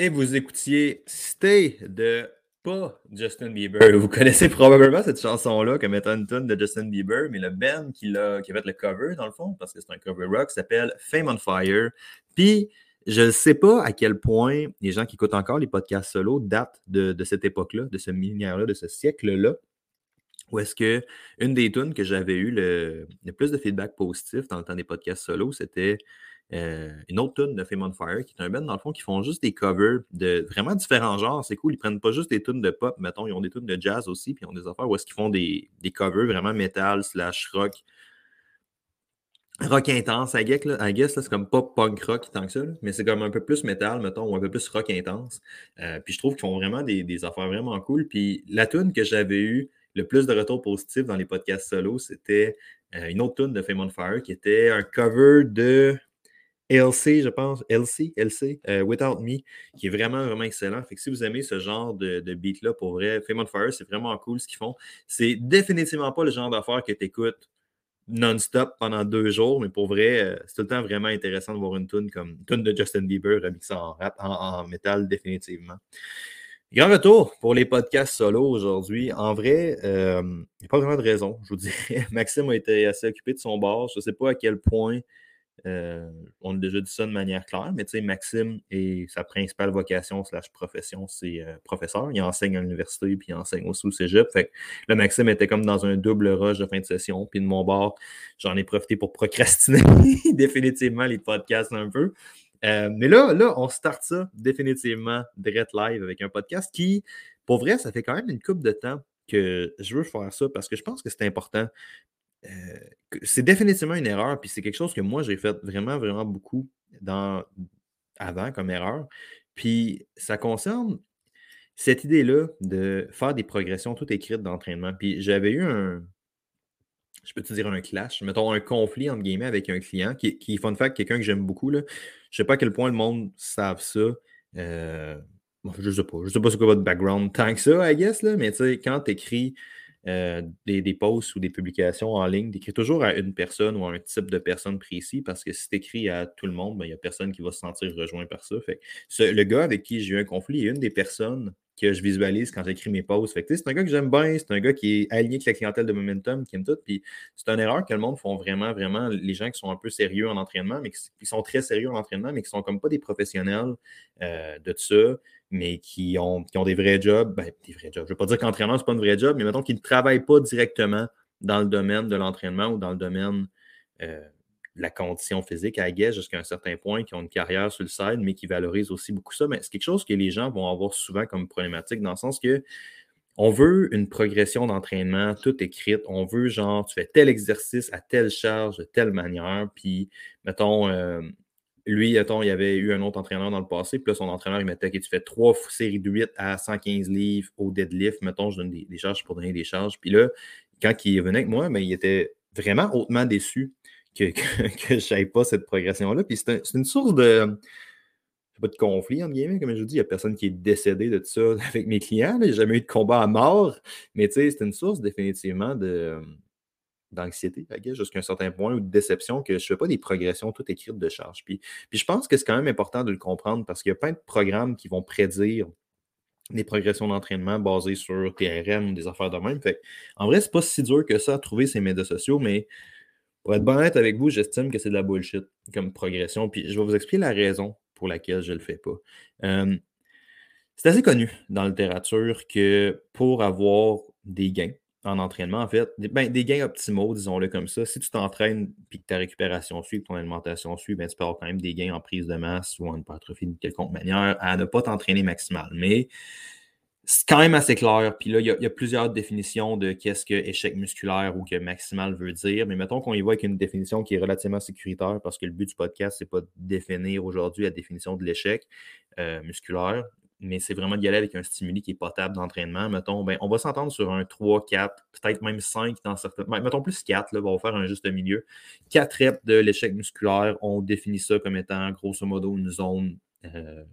Et vous écoutiez Stay de pas Justin Bieber. Vous connaissez probablement cette chanson-là comme étant une tune de Justin Bieber, mais le band qui, l'a- qui a fait le cover, dans le fond, parce que c'est un cover rock, s'appelle Fame on Fire. Puis, je ne sais pas à quel point les gens qui écoutent encore les podcasts solo datent de, cette époque-là, de ce millénaire-là, de ce siècle-là. Où est-ce que une des tunes que j'avais eu le, le plus de feedback positif dans le temps des podcasts solo, c'était euh, une autre tune de Fame on Fire, qui est un band, dans le fond, qui font juste des covers de vraiment différents genres. C'est cool. Ils prennent pas juste des tunes de pop, mettons, ils ont des tunes de jazz aussi, puis ils ont des affaires où est-ce qu'ils font des, covers vraiment metal slash rock. Rock intense, I guess, là, là, c'est comme pas punk rock tant que ça, mais c'est comme un peu plus metal, mettons, ou un peu plus rock intense. Euh, puis je trouve qu'ils font vraiment des, des affaires vraiment cool. Puis la tune que j'avais eu le plus de retours positifs dans les podcasts solo, c'était euh, une autre tune de Fame on Fire qui était un cover de LC, je pense, LC, LC, euh, Without Me, qui est vraiment, vraiment excellent. Fait que si vous aimez ce genre de, de beat-là, pour vrai, Fame on Fire, c'est vraiment cool ce qu'ils font. C'est définitivement pas le genre d'affaires que tu écoutes non-stop pendant deux jours, mais pour vrai, euh, c'est tout le temps vraiment intéressant de voir une tune comme une tune de Justin Bieber remixée en rap, en, métal, définitivement. Grand retour pour les podcasts solo aujourd'hui. En vrai, euh, il n'y a pas vraiment de raison, je vous dirais. Maxime a été assez occupé de son bord. Je ne sais pas à quel point euh, on a déjà dit ça de manière claire, mais tu sais, Maxime et sa principale vocation slash profession, c'est euh, professeur. Il enseigne à l'université puis il enseigne aussi au cégep. Fait que là, Maxime était comme dans un double rush de fin de session. Puis de mon bord, j'en ai profité pour procrastiner définitivement les podcasts un peu. Euh, mais là, là, on start ça définitivement direct live avec un podcast qui, pour vrai, ça fait quand même une coupe de temps que je veux faire ça parce que je pense que c'est important. Euh, c'est définitivement une erreur, puis c'est quelque chose que moi j'ai fait vraiment, vraiment beaucoup dans, avant comme erreur. Puis ça concerne cette idée-là de faire des progressions toutes écrites d'entraînement. Puis j'avais eu un, je peux te dire un clash, mettons un conflit entre guillemets avec un client qui, qui fun fact, quelqu'un que j'aime beaucoup. Là. Je sais pas à quel point le monde savent ça. Euh, je sais pas. Je sais pas c'est quoi votre background tant que ça, I guess, là, mais tu sais, quand tu écris euh, des, des posts ou des publications en ligne, tu écris toujours à une personne ou à un type de personne précis parce que si tu écris à tout le monde, ben, il n'y a personne qui va se sentir rejoint par ça. Fait le gars avec qui j'ai eu un conflit est une des personnes que je visualise quand j'écris mes posts. Fait c'est un gars que j'aime bien, c'est un gars qui est aligné avec la clientèle de Momentum, qui aime tout. Puis c'est une erreur que le monde font vraiment, vraiment, les gens qui sont un peu sérieux en entraînement, mais qui, qui sont très sérieux en entraînement, mais qui sont comme pas des professionnels euh, de ça, mais qui ont, qui ont des vrais jobs. Ben, des vrais jobs. Je ne veux pas dire qu'entraîneur, c'est pas un vrai job, mais mettons qu'ils ne travaillent pas directement dans le domaine de l'entraînement ou dans le domaine euh, de la condition physique à guess jusqu'à un certain point, qui ont une carrière sur le side, mais qui valorisent aussi beaucoup ça. Mais c'est quelque chose que les gens vont avoir souvent comme problématique, dans le sens que on veut une progression d'entraînement toute écrite. On veut, genre, tu fais tel exercice à telle charge, de telle manière. Puis, mettons, euh, lui, mettons, il y avait eu un autre entraîneur dans le passé. Puis là, son entraîneur, il mettait que tu fais trois séries de 8 à 115 livres au deadlift. Mettons, je donne des, charges pour donner des charges. Puis là, quand il venait avec moi, ben, il était vraiment hautement déçu que, je n'avais pas cette progression-là. Puis c'est un- c'est une source de pas de conflit, entre guillemets, comme je vous dis, il n'y a personne qui est décédé de tout ça avec mes clients. a jamais eu de combat à mort. Mais tu sais, c'est une source définitivement de, d'anxiété, jusqu'à un certain point, ou de déception que je ne fais pas des progressions toutes écrites de charge. Puis, puis je pense que c'est quand même important de le comprendre parce qu'il y a plein de programmes qui vont prédire des progressions d'entraînement basées sur TRM ou des affaires de même. En vrai, c'est pas si dur que ça à trouver ces médias sociaux, mais pour être honnête avec vous, j'estime que c'est de la bullshit comme progression. Puis je vais vous expliquer la raison pour laquelle je ne le fais pas. C'est assez connu dans la littérature que pour avoir des gains en entraînement, en fait, des, ben, des gains optimaux, disons-le comme ça, si tu t'entraînes et que ta récupération suit, ton alimentation suit, ben, tu peux avoir quand même des gains en prise de masse ou en hypertrophie d'une quelconque manière à ne pas t'entraîner maximal. Mais c'est quand même assez clair. Puis là, il y, a, plusieurs définitions de qu'est-ce que échec musculaire ou que maximal veut dire. Mais mettons qu'on y voit avec une définition qui est relativement sécuritaire parce que le but du podcast, c'est pas de définir aujourd'hui la définition de l'échec euh, musculaire, mais c'est vraiment d'y aller avec un stimuli qui est potable d'entraînement. Mettons, ben, on va s'entendre sur un 3, 4, peut-être même 5 dans certains. Ben, mettons plus 4, là, on va faire un juste milieu. 4 reps de l'échec musculaire, on définit ça comme étant grosso modo une zone euh,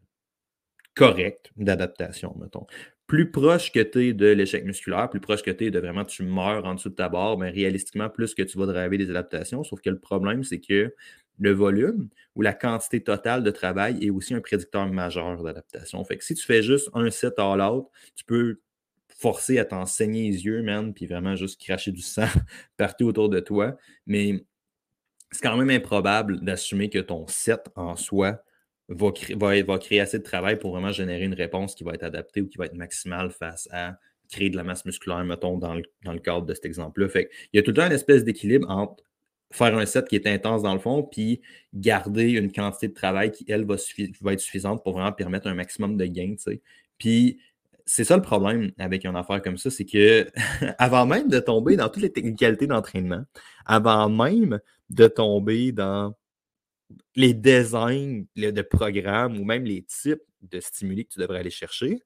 correcte d'adaptation, mettons plus proche que tu es de l'échec musculaire, plus proche que tu es de vraiment tu meurs en dessous de ta barre, mais réalistiquement, plus que tu vas driver des adaptations. Sauf que le problème, c'est que le volume ou la quantité totale de travail est aussi un prédicteur majeur d'adaptation. Fait que si tu fais juste un set all-out, tu peux forcer à t'en saigner les yeux, man, puis vraiment juste cracher du sang partout autour de toi. Mais c'est quand même improbable d'assumer que ton set en soi va, créer assez de travail pour vraiment générer une réponse qui va être adaptée ou qui va être maximale face à créer de la masse musculaire, mettons, dans le, dans le cadre de cet exemple-là. Fait il y a tout le temps une espèce d'équilibre entre faire un set qui est intense dans le fond, puis garder une quantité de travail qui, elle, va, va être suffisante pour vraiment permettre un maximum de gains. Puis c'est ça le problème avec une affaire comme ça, c'est que avant même de tomber dans toutes les technicalités d'entraînement, avant même de tomber dans les designs de programmes ou même les types de stimuli que tu devrais aller chercher,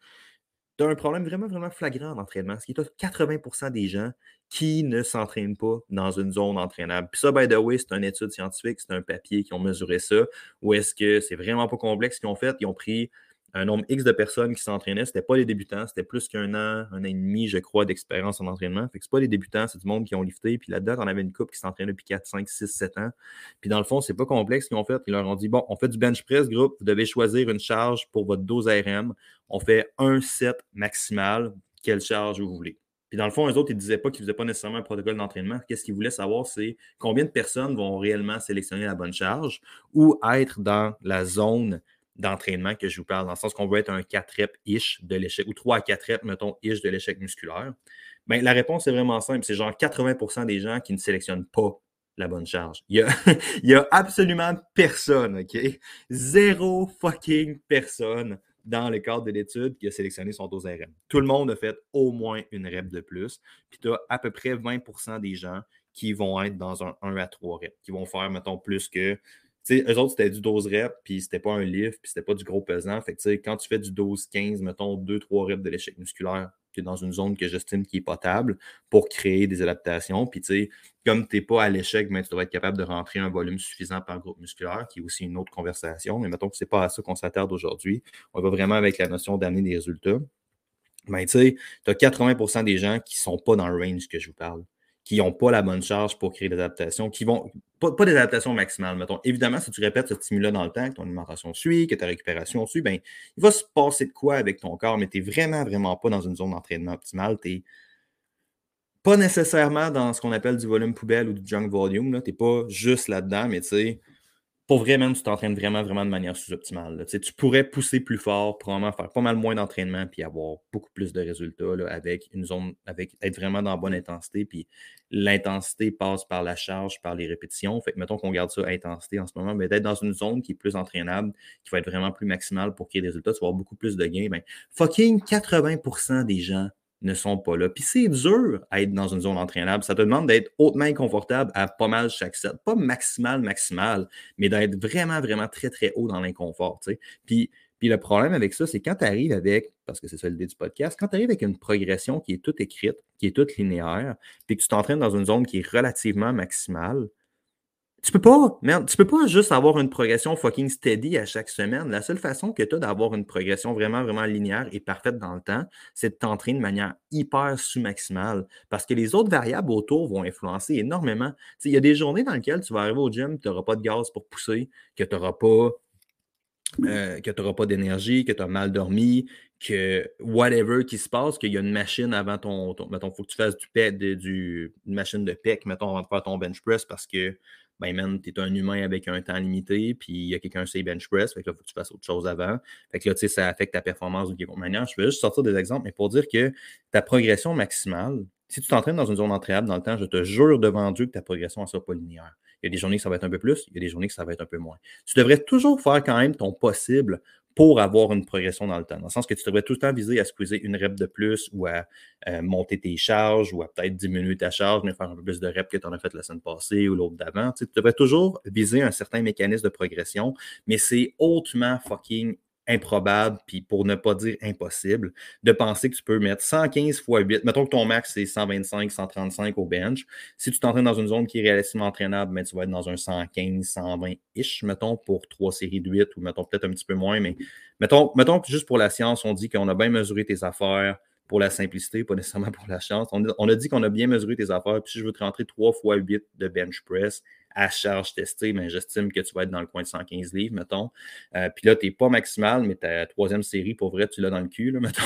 tu as un problème vraiment, vraiment flagrant d'entraînement. Ce qui est 80% des gens qui ne s'entraînent pas dans une zone entraînable. Puis ça, by the way, c'est une étude scientifique, c'est un papier qui ont mesuré ça. Ou est-ce que c'est vraiment pas complexe ce qu'ils ont fait? Ils ont pris un nombre X de personnes qui s'entraînaient. Ce n'était pas les débutants, c'était plus qu'un an, un an et demi, je crois, d'expérience en entraînement. Fait que pas les débutants, c'est du monde qui ont lifté. Puis là-dedans, on avait une coupe qui s'entraînait depuis 4, 5, 6, 7 ans. Puis dans le fond, c'est pas complexe ce qu'ils ont fait. Ils leur ont dit bon, on fait du bench press, groupe, vous devez choisir une charge pour votre dose RM. On fait un set maximal, quelle charge vous voulez. Puis dans le fond, eux autres, ils ne disaient pas qu'ils ne faisaient pas nécessairement un protocole d'entraînement. Qu'est-ce qu'ils voulaient savoir, c'est combien de personnes vont réellement sélectionner la bonne charge ou être dans la zone d'entraînement que je vous parle, dans le sens qu'on veut être un 4 reps ish de l'échec, ou 3 à 4 reps, mettons, ish de l'échec musculaire. Bien, la réponse est vraiment simple. C'est genre 80% des gens qui ne sélectionnent pas la bonne charge. Il y a, absolument personne, OK? Zéro fucking personne dans le cadre de l'étude qui a sélectionné son dose RM. Tout le monde a fait au moins une rep de plus. Puis tu as à peu près 20% des gens qui vont être dans un 1 à 3 reps, qui vont faire, mettons, plus que sais, eux autres, c'était du 12 reps, puis c'était pas un lift, puis c'était pas du gros pesant. Fait que, quand tu fais du 12-15, mettons 2-3 reps de l'échec musculaire, tu es dans une zone que j'estime qui est potable pour créer des adaptations. Puis, tu sais, comme tu n'es pas à l'échec, ben, tu dois être capable de rentrer un volume suffisant par groupe musculaire, qui est aussi une autre conversation. Mais mettons que ce n'est pas à ça qu'on s'attarde aujourd'hui. On va vraiment avec la notion d'amener des résultats. Mais ben, tu sais, tu as 80 des gens qui ne sont pas dans le range que je vous parle qui n'ont pas la bonne charge pour créer des adaptations, qui vont. Pas, des adaptations maximales, mettons. Évidemment, si tu répètes ce stimulus dans le temps, que ton alimentation suit, que ta récupération suit, ben, il va se passer de quoi avec ton corps, mais tu n'es vraiment, vraiment pas dans une zone d'entraînement optimale. Tu n'es pas nécessairement dans ce qu'on appelle du volume poubelle ou du junk volume. Tu n'es pas juste là-dedans, mais tu sais, pour vrai, même, tu t'entraînes vraiment, vraiment de manière sous-optimale. Tu pourrais pousser plus fort, probablement faire pas mal moins d'entraînement, puis avoir beaucoup plus de résultats avec une zone, avec être vraiment dans bonne intensité. Puis l'intensité passe par la charge, par les répétitions. Fait que mettons qu'on garde ça à intensité en ce moment, mais d'être dans une zone qui est plus entraînable, qui va être vraiment plus maximale pour qu'il y ait des résultats, tu vas avoir beaucoup plus de gains. Ben, fucking 80% des gens ne sont pas là. Puis c'est dur à être dans une zone entraînable. Ça te demande d'être hautement confortable à pas mal chaque set. Pas maximal, maximal, mais d'être vraiment, vraiment très, très haut dans l'inconfort. Puis, puis le problème avec ça, c'est quand tu arrives avec, parce que c'est ça l'idée du podcast, quand tu arrives avec une progression qui est toute écrite, qui est toute linéaire, puis que tu t'entraînes dans une zone qui est relativement maximale, tu peux pas, merde, tu peux pas juste avoir une progression fucking steady à chaque semaine. La seule façon que tu as d'avoir une progression vraiment, vraiment linéaire et parfaite dans le temps, c'est de t'entraîner de manière hyper sous-maximale. Parce que les autres variables autour vont influencer énormément. Il y a des journées dans lesquelles tu vas arriver au gym, tu n'auras pas de gaz pour pousser, que tu n'auras pas. Euh, que tu n'auras pas d'énergie, que tu as mal dormi, que whatever qui se passe, qu'il y a une machine avant ton. ton mettons, il faut que tu fasses du, du, une machine de PEC, mettons, avant de faire ton bench press parce que ben man, tu es un humain avec un temps limité, puis il y a quelqu'un qui bench press, fait que là, faut que tu fasses autre chose avant. Fait que là, tu sais, ça affecte ta performance d'une quelconque manière. Je vais juste sortir des exemples, mais pour dire que ta progression maximale, si tu t'entraînes dans une zone entraînable dans le temps, je te jure devant Dieu que ta progression ne sera pas linéaire. Il y a des journées que ça va être un peu plus, il y a des journées que ça va être un peu moins. Tu devrais toujours faire quand même ton possible pour avoir une progression dans le temps. Dans le sens que tu devrais tout le temps viser à squeezer une rep de plus ou à euh, monter tes charges ou à peut-être diminuer ta charge, mais faire un peu plus de reps que tu en as fait la semaine passée ou l'autre d'avant. Tu devrais toujours viser un certain mécanisme de progression, mais c'est hautement fucking improbable, puis pour ne pas dire impossible, de penser que tu peux mettre 115 fois 8. Mettons que ton max, c'est 125, 135 au bench. Si tu t'entraînes dans une zone qui est relativement entraînable, mais tu vas être dans un 115, 120-ish, mettons, pour trois séries de 8, ou mettons peut-être un petit peu moins, mais mettons, mettons que juste pour la science, on dit qu'on a bien mesuré tes affaires pour la simplicité, pas nécessairement pour la chance. On a, on a dit qu'on a bien mesuré tes affaires, puis si je veux te rentrer 3 fois 8 de bench press, à charge testée, mais j'estime que tu vas être dans le coin de 115 livres, mettons. Euh, puis là, tu n'es pas maximal, mais ta troisième série, pour vrai, tu l'as dans le cul, là, mettons.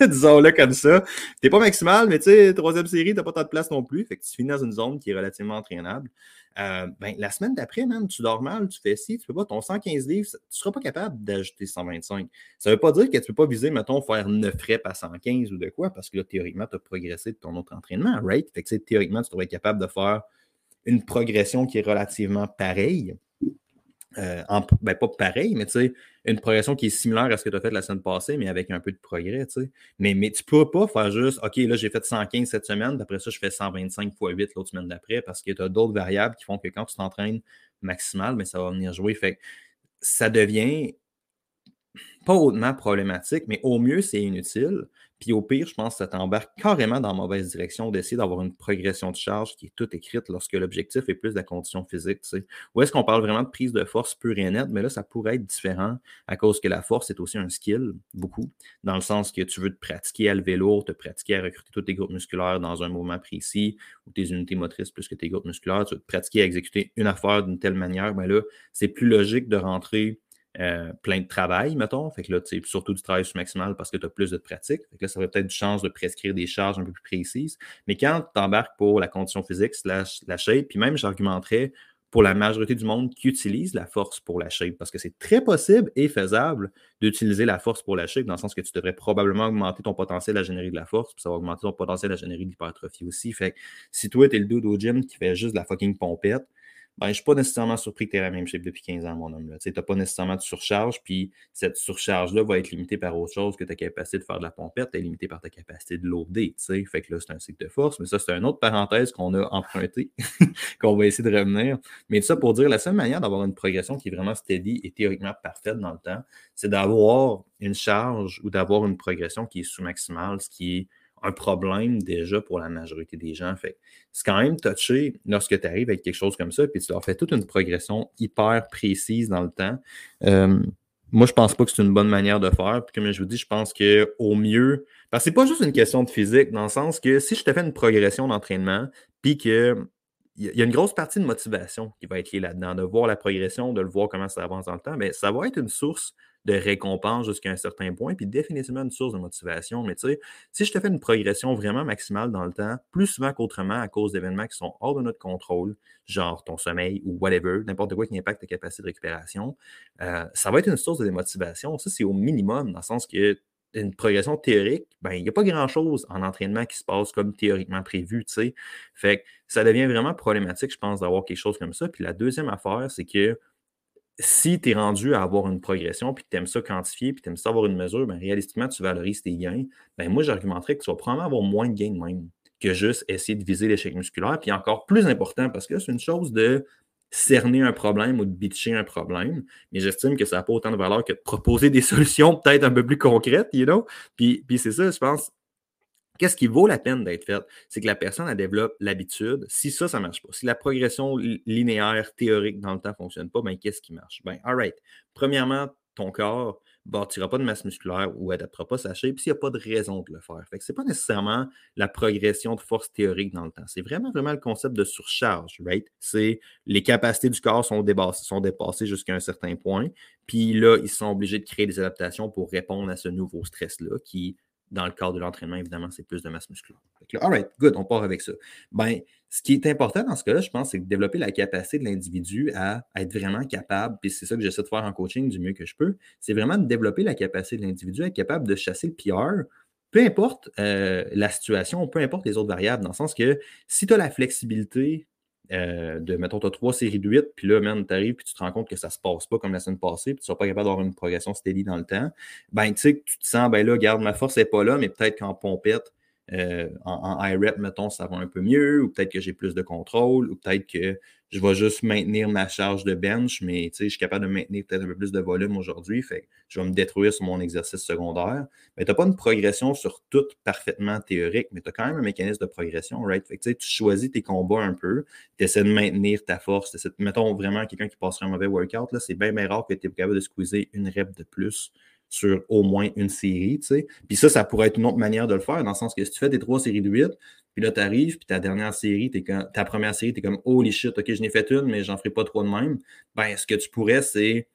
Disons-le comme ça. Tu pas maximal, mais tu sais, troisième série, tu n'as pas tant de place non plus. Fait que tu finis dans une zone qui est relativement entraînable. Euh, ben, la semaine d'après, même, tu dors mal, tu fais ci, tu peux pas, ton 115 livres, tu ne seras pas capable d'ajouter 125. Ça ne veut pas dire que tu ne peux pas viser, mettons, faire 9 reps à 115 ou de quoi, parce que là, théoriquement, tu as progressé de ton autre entraînement, right? Fait que théoriquement, tu devrais être capable de faire une progression qui est relativement pareille. Euh, ben, pas pareil, mais tu sais, une progression qui est similaire à ce que tu as fait la semaine passée, mais avec un peu de progrès, tu sais. Mais, mais tu peux pas faire juste, OK, là, j'ai fait 115 cette semaine, d'après ça, je fais 125 x 8 l'autre semaine d'après, parce que tu as d'autres variables qui font que quand tu t'entraînes maximal, mais ben, ça va venir jouer. Fait ça devient pas hautement problématique, mais au mieux, c'est inutile. Puis au pire, je pense que ça t'embarque carrément dans la mauvaise direction d'essayer d'avoir une progression de charge qui est toute écrite lorsque l'objectif est plus de la condition physique. Ou est-ce qu'on parle vraiment de prise de force pure et nette? Mais là, ça pourrait être différent à cause que la force est aussi un skill, beaucoup, dans le sens que tu veux te pratiquer à lever lourd, te pratiquer à recruter tous tes groupes musculaires dans un moment précis ou tes unités motrices plus que tes groupes musculaires. Tu veux te pratiquer à exécuter une affaire d'une telle manière. Mais là, c'est plus logique de rentrer euh, plein de travail, mettons. Fait que là, tu surtout du travail sous-maximal parce que tu as plus de pratique. Fait que là, ça aurait peut-être du chance de prescrire des charges un peu plus précises. Mais quand tu embarques pour la condition physique slash la shape, puis même j'argumenterais pour la majorité du monde qui utilise la force pour la shape, parce que c'est très possible et faisable d'utiliser la force pour la shape, dans le sens que tu devrais probablement augmenter ton potentiel à générer de la force, puis ça va augmenter ton potentiel à générer de l'hypertrophie aussi. Fait que si toi, tu es le dude au gym qui fait juste de la fucking pompette, ben, je ne suis pas nécessairement surpris que tu aies la même shape depuis 15 ans, mon homme. Tu n'as pas nécessairement de surcharge, puis cette surcharge-là va être limitée par autre chose que ta capacité de faire de la pompette, elle est limitée par ta capacité de loader. Fait que là, c'est un cycle de force, mais ça, c'est une autre parenthèse qu'on a empruntée, qu'on va essayer de revenir. Mais ça pour dire, la seule manière d'avoir une progression qui est vraiment steady et théoriquement parfaite dans le temps, c'est d'avoir une charge ou d'avoir une progression qui est sous-maximale, ce qui est un problème déjà pour la majorité des gens. Fait c'est quand même touché lorsque tu arrives avec quelque chose comme ça, puis tu leur fais toute une progression hyper précise dans le temps. Euh, moi, je pense pas que c'est une bonne manière de faire. Puis comme je vous dis, je pense qu'au mieux, parce que c'est pas juste une question de physique, dans le sens que si je te fais une progression d'entraînement, puis que il y a une grosse partie de motivation qui va être liée là-dedans, de voir la progression, de le voir comment ça avance dans le temps, mais ça va être une source de récompense jusqu'à un certain point, puis définitivement une source de motivation. Mais tu sais, si je te fais une progression vraiment maximale dans le temps, plus souvent qu'autrement à cause d'événements qui sont hors de notre contrôle, genre ton sommeil ou whatever, n'importe quoi qui impacte ta capacité de récupération, euh, ça va être une source de démotivation. Ça, c'est au minimum, dans le sens que une progression théorique, ben, il n'y a pas grand-chose en entraînement qui se passe comme théoriquement prévu, tu sais. Fait ça devient vraiment problématique, je pense, d'avoir quelque chose comme ça. Puis la deuxième affaire, c'est que si tu es rendu à avoir une progression, puis que tu aimes ça quantifier, puis tu aimes ça avoir une mesure, ben, réalistiquement, tu valorises tes gains, ben, moi, j'argumenterais que tu vas probablement avoir moins de gains même que juste essayer de viser l'échec musculaire. Puis encore plus important, parce que c'est une chose de cerner un problème ou de bitcher un problème, mais j'estime que ça n'a pas autant de valeur que de proposer des solutions peut-être un peu plus concrètes, you know? Puis, puis c'est ça, je pense, Qu'est-ce qui vaut la peine d'être fait? C'est que la personne, elle développe l'habitude. Si ça, ça ne marche pas, si la progression linéaire théorique dans le temps ne fonctionne pas, ben, qu'est-ce qui marche? Ben, all right. Premièrement, ton corps ne bâtira pas de masse musculaire ou adaptera pas sa shape s'il n'y a pas de raison de le faire. Fait que ce n'est pas nécessairement la progression de force théorique dans le temps. C'est vraiment, vraiment le concept de surcharge, right? C'est les capacités du corps sont, dépassées, sont dépassées jusqu'à un certain point. Puis là, ils sont obligés de créer des adaptations pour répondre à ce nouveau stress-là qui dans le cadre de l'entraînement, évidemment, c'est plus de masse musculaire. all right, good, on part avec ça. Ben, ce qui est important dans ce cas-là, je pense, c'est de développer la capacité de l'individu à être vraiment capable, puis c'est ça que j'essaie de faire en coaching du mieux que je peux, c'est vraiment de développer la capacité de l'individu à être capable de chasser le PR, peu importe euh, la situation, peu importe les autres variables, dans le sens que si tu as la flexibilité euh, de, mettons, tu as trois séries de 8, puis là, man, tu arrives, puis tu te rends compte que ça se passe pas comme la semaine passée, puis tu ne seras pas capable d'avoir une progression steady dans le temps, ben, tu sais, tu te sens, ben là, garde, ma force n'est pas là, mais peut-être qu'en pompette, euh, en, en high rep, mettons, ça va un peu mieux, ou peut-être que j'ai plus de contrôle, ou peut-être que je vais juste maintenir ma charge de bench, mais je suis capable de maintenir peut-être un peu plus de volume aujourd'hui, fait je vais me détruire sur mon exercice secondaire. Mais tu n'as pas une progression sur tout parfaitement théorique, mais tu as quand même un mécanisme de progression, right? Fait que, tu choisis tes combats un peu, tu essaies de maintenir ta force. Mettons vraiment quelqu'un qui passerait un mauvais workout, c'est bien, bien rare que tu es capable de squeezer une rep de plus sur au moins une série, tu sais. Puis ça, ça pourrait être une autre manière de le faire, dans le sens que si tu fais tes trois séries de 8, puis là, tu arrives, puis ta dernière série, ta première série, tu es comme Holy shit, ok, je n'ai fait une, mais j'en ferai pas trois de même. Ben, ce que tu pourrais, c'est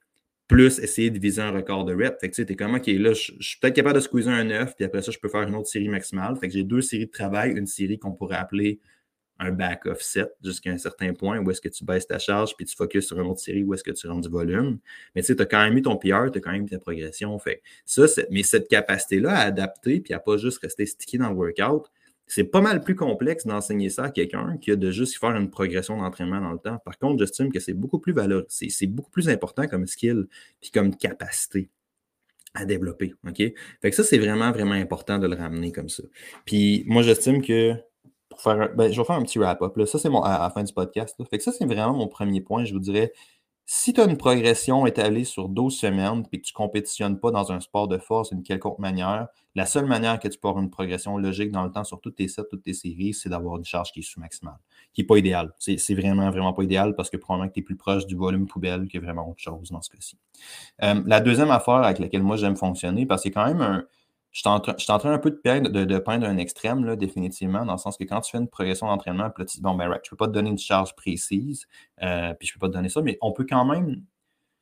plus essayer de viser un record de rep. Fait que tu sais, es comme, OK, là, je, suis peut-être capable de squeezer un 9, puis après ça, je peux faire une autre série maximale. Fait que j'ai deux séries de travail, une série qu'on pourrait appeler un back offset jusqu'à un certain point où est-ce que tu baisses ta charge puis tu focuses sur une autre série où est-ce que tu rentres du volume. Mais tu sais, tu as quand même eu ton PR, tu as quand même eu ta progression. Fait ça, mais cette capacité-là à adapter puis à pas juste rester stické dans le workout, c'est pas mal plus complexe d'enseigner ça à quelqu'un que de juste faire une progression d'entraînement dans le temps. Par contre, j'estime que c'est beaucoup plus valeur, c'est beaucoup plus important comme skill puis comme capacité à développer. OK? Fait que ça, c'est vraiment, vraiment important de le ramener comme ça. Puis moi, j'estime que ben, je vais faire un petit wrap-up. Ça, c'est à, la fin du podcast. Fait que ça, c'est vraiment mon premier point. Je vous dirais, si tu as une progression étalée sur 12 semaines et que tu ne compétitionnes pas dans un sport de force d'une quelconque manière, la seule manière que tu peux avoir une progression logique dans le temps sur toutes tes sets, toutes tes séries, c'est d'avoir une charge qui est sous-maximale, qui n'est pas idéale. C'est vraiment, vraiment pas idéal parce que probablement que tu es plus proche du volume poubelle que vraiment autre chose dans ce cas-ci. Euh, la deuxième affaire avec laquelle moi j'aime fonctionner, parce que c'est quand même un, je suis, en train, un peu de peindre, de, peindre un extrême, là, définitivement, dans le sens que quand tu fais une progression d'entraînement, puis là, tu dis, bon, ben, right, je ne peux pas te donner une charge précise, euh, puis je ne peux pas te donner ça, mais on peut quand même,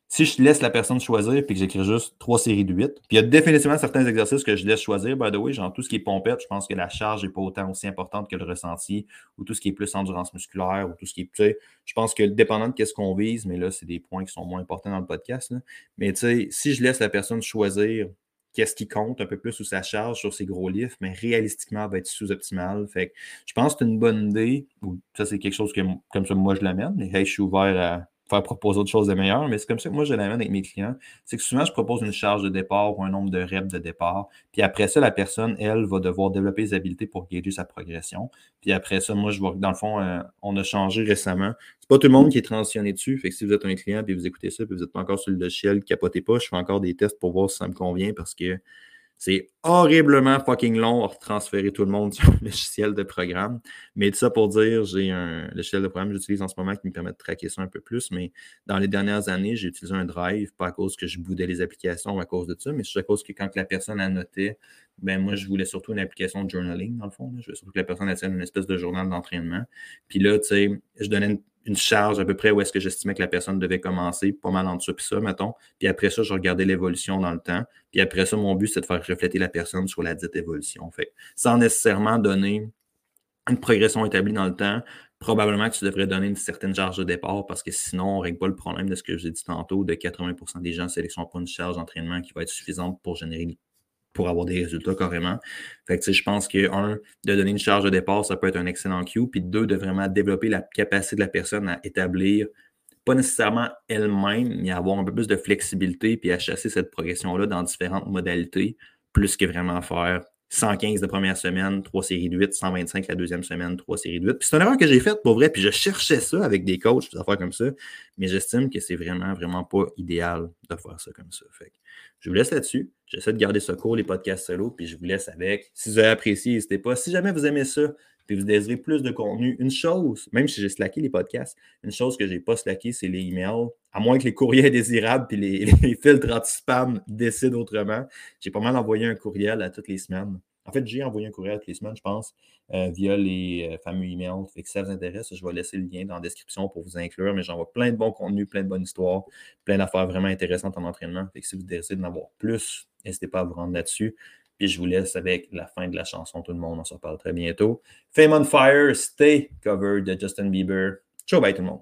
si je laisse la personne choisir, puis que j'écris juste trois séries de 8, puis il y a définitivement certains exercices que je laisse choisir, by the way, genre tout ce qui est pompette, je pense que la charge n'est pas autant aussi importante que le ressenti, ou tout ce qui est plus endurance musculaire, ou tout ce qui est, tu sais, je pense que dépendant de qu'est-ce qu'on vise, mais là, c'est des points qui sont moins importants dans le podcast, là. mais tu sais, si je laisse la personne choisir qu'est-ce qui compte un peu plus sous sa charge sur ses gros livres, mais réalistiquement, va être sous-optimal. Fait que je pense que c'est une bonne idée. Ça, c'est quelque chose que, comme ça, moi, je l'amène. Mais hey, je suis ouvert à, faire proposer autre chose de meilleur, mais c'est comme ça que moi je l'amène avec mes clients. C'est que souvent, je propose une charge de départ ou un nombre de reps de départ. Puis après ça, la personne, elle, va devoir développer les habiletés pour guider sa progression. Puis après ça, moi, je vois que dans le fond, euh, on a changé récemment. C'est pas tout le monde qui est transitionné dessus. Fait que si vous êtes un client et vous écoutez ça, puis vous n'êtes pas encore sur le logiciel, capotez pas. Je fais encore des tests pour voir si ça me convient parce que c'est horriblement fucking long à transférer tout le monde sur le logiciel de programme. Mais tout ça pour dire, j'ai un logiciel de programme que j'utilise en ce moment qui me permet de traquer ça un peu plus. Mais dans les dernières années, j'ai utilisé un drive, pas à cause que je boudais les applications à cause de ça, mais c'est à cause que quand la personne annotait, ben moi, je voulais surtout une application de journaling, dans le fond. Je voulais surtout que la personne tienne une espèce de journal d'entraînement. Puis là, tu sais, je donnais une une charge à peu près où est-ce que j'estimais que la personne devait commencer, pas mal en dessous, puis ça, mettons. Puis après ça, je regardais l'évolution dans le temps. Puis après ça, mon but, c'est de faire refléter la personne sur la dite évolution. Fait sans nécessairement donner une progression établie dans le temps, probablement que tu devrais donner une certaine charge de départ parce que sinon, on ne règle pas le problème de ce que j'ai dit tantôt, de 80% des gens ne sélectionnent pas une charge d'entraînement qui va être suffisante pour générer pour avoir des résultats carrément. Fait que, je pense que, un, de donner une charge de départ, ça peut être un excellent cue. Puis deux, de vraiment développer la capacité de la personne à établir, pas nécessairement elle-même, mais avoir un peu plus de flexibilité puis à chasser cette progression-là dans différentes modalités, plus que vraiment faire 115 de première semaine, 3 séries de 8, 125 la deuxième semaine, 3 séries de 8. Puis c'est une erreur que j'ai faite pour vrai, puis je cherchais ça avec des coachs, des affaires comme ça, mais j'estime que c'est vraiment, vraiment pas idéal de faire ça comme ça. Fait je vous laisse là-dessus. J'essaie de garder ça court, les podcasts solo, puis je vous laisse avec. Si vous avez apprécié, n'hésitez pas. Si jamais vous aimez ça, puis vous désirez plus de contenu, une chose, même si j'ai slacké les podcasts, une chose que je n'ai pas slacké, c'est les emails. À moins que les courriers indésirables puis les, filtres anti-spam décident autrement. J'ai pas mal envoyé un courriel à toutes les semaines. En fait, j'ai envoyé un courriel toutes les semaines, je pense, euh, via les euh, fameux emails. Fait que si ça vous intéresse, je vais laisser le lien dans la description pour vous inclure. Mais j'envoie plein de bons contenus, plein de bonnes histoires, plein d'affaires vraiment intéressantes en entraînement. Fait que si vous décidez d'en avoir plus, n'hésitez pas à vous rendre là-dessus. Puis je vous laisse avec la fin de la chanson, tout le monde. On se reparle très bientôt. Fame on Fire, Stay Cover de Justin Bieber. Ciao, bye tout le monde.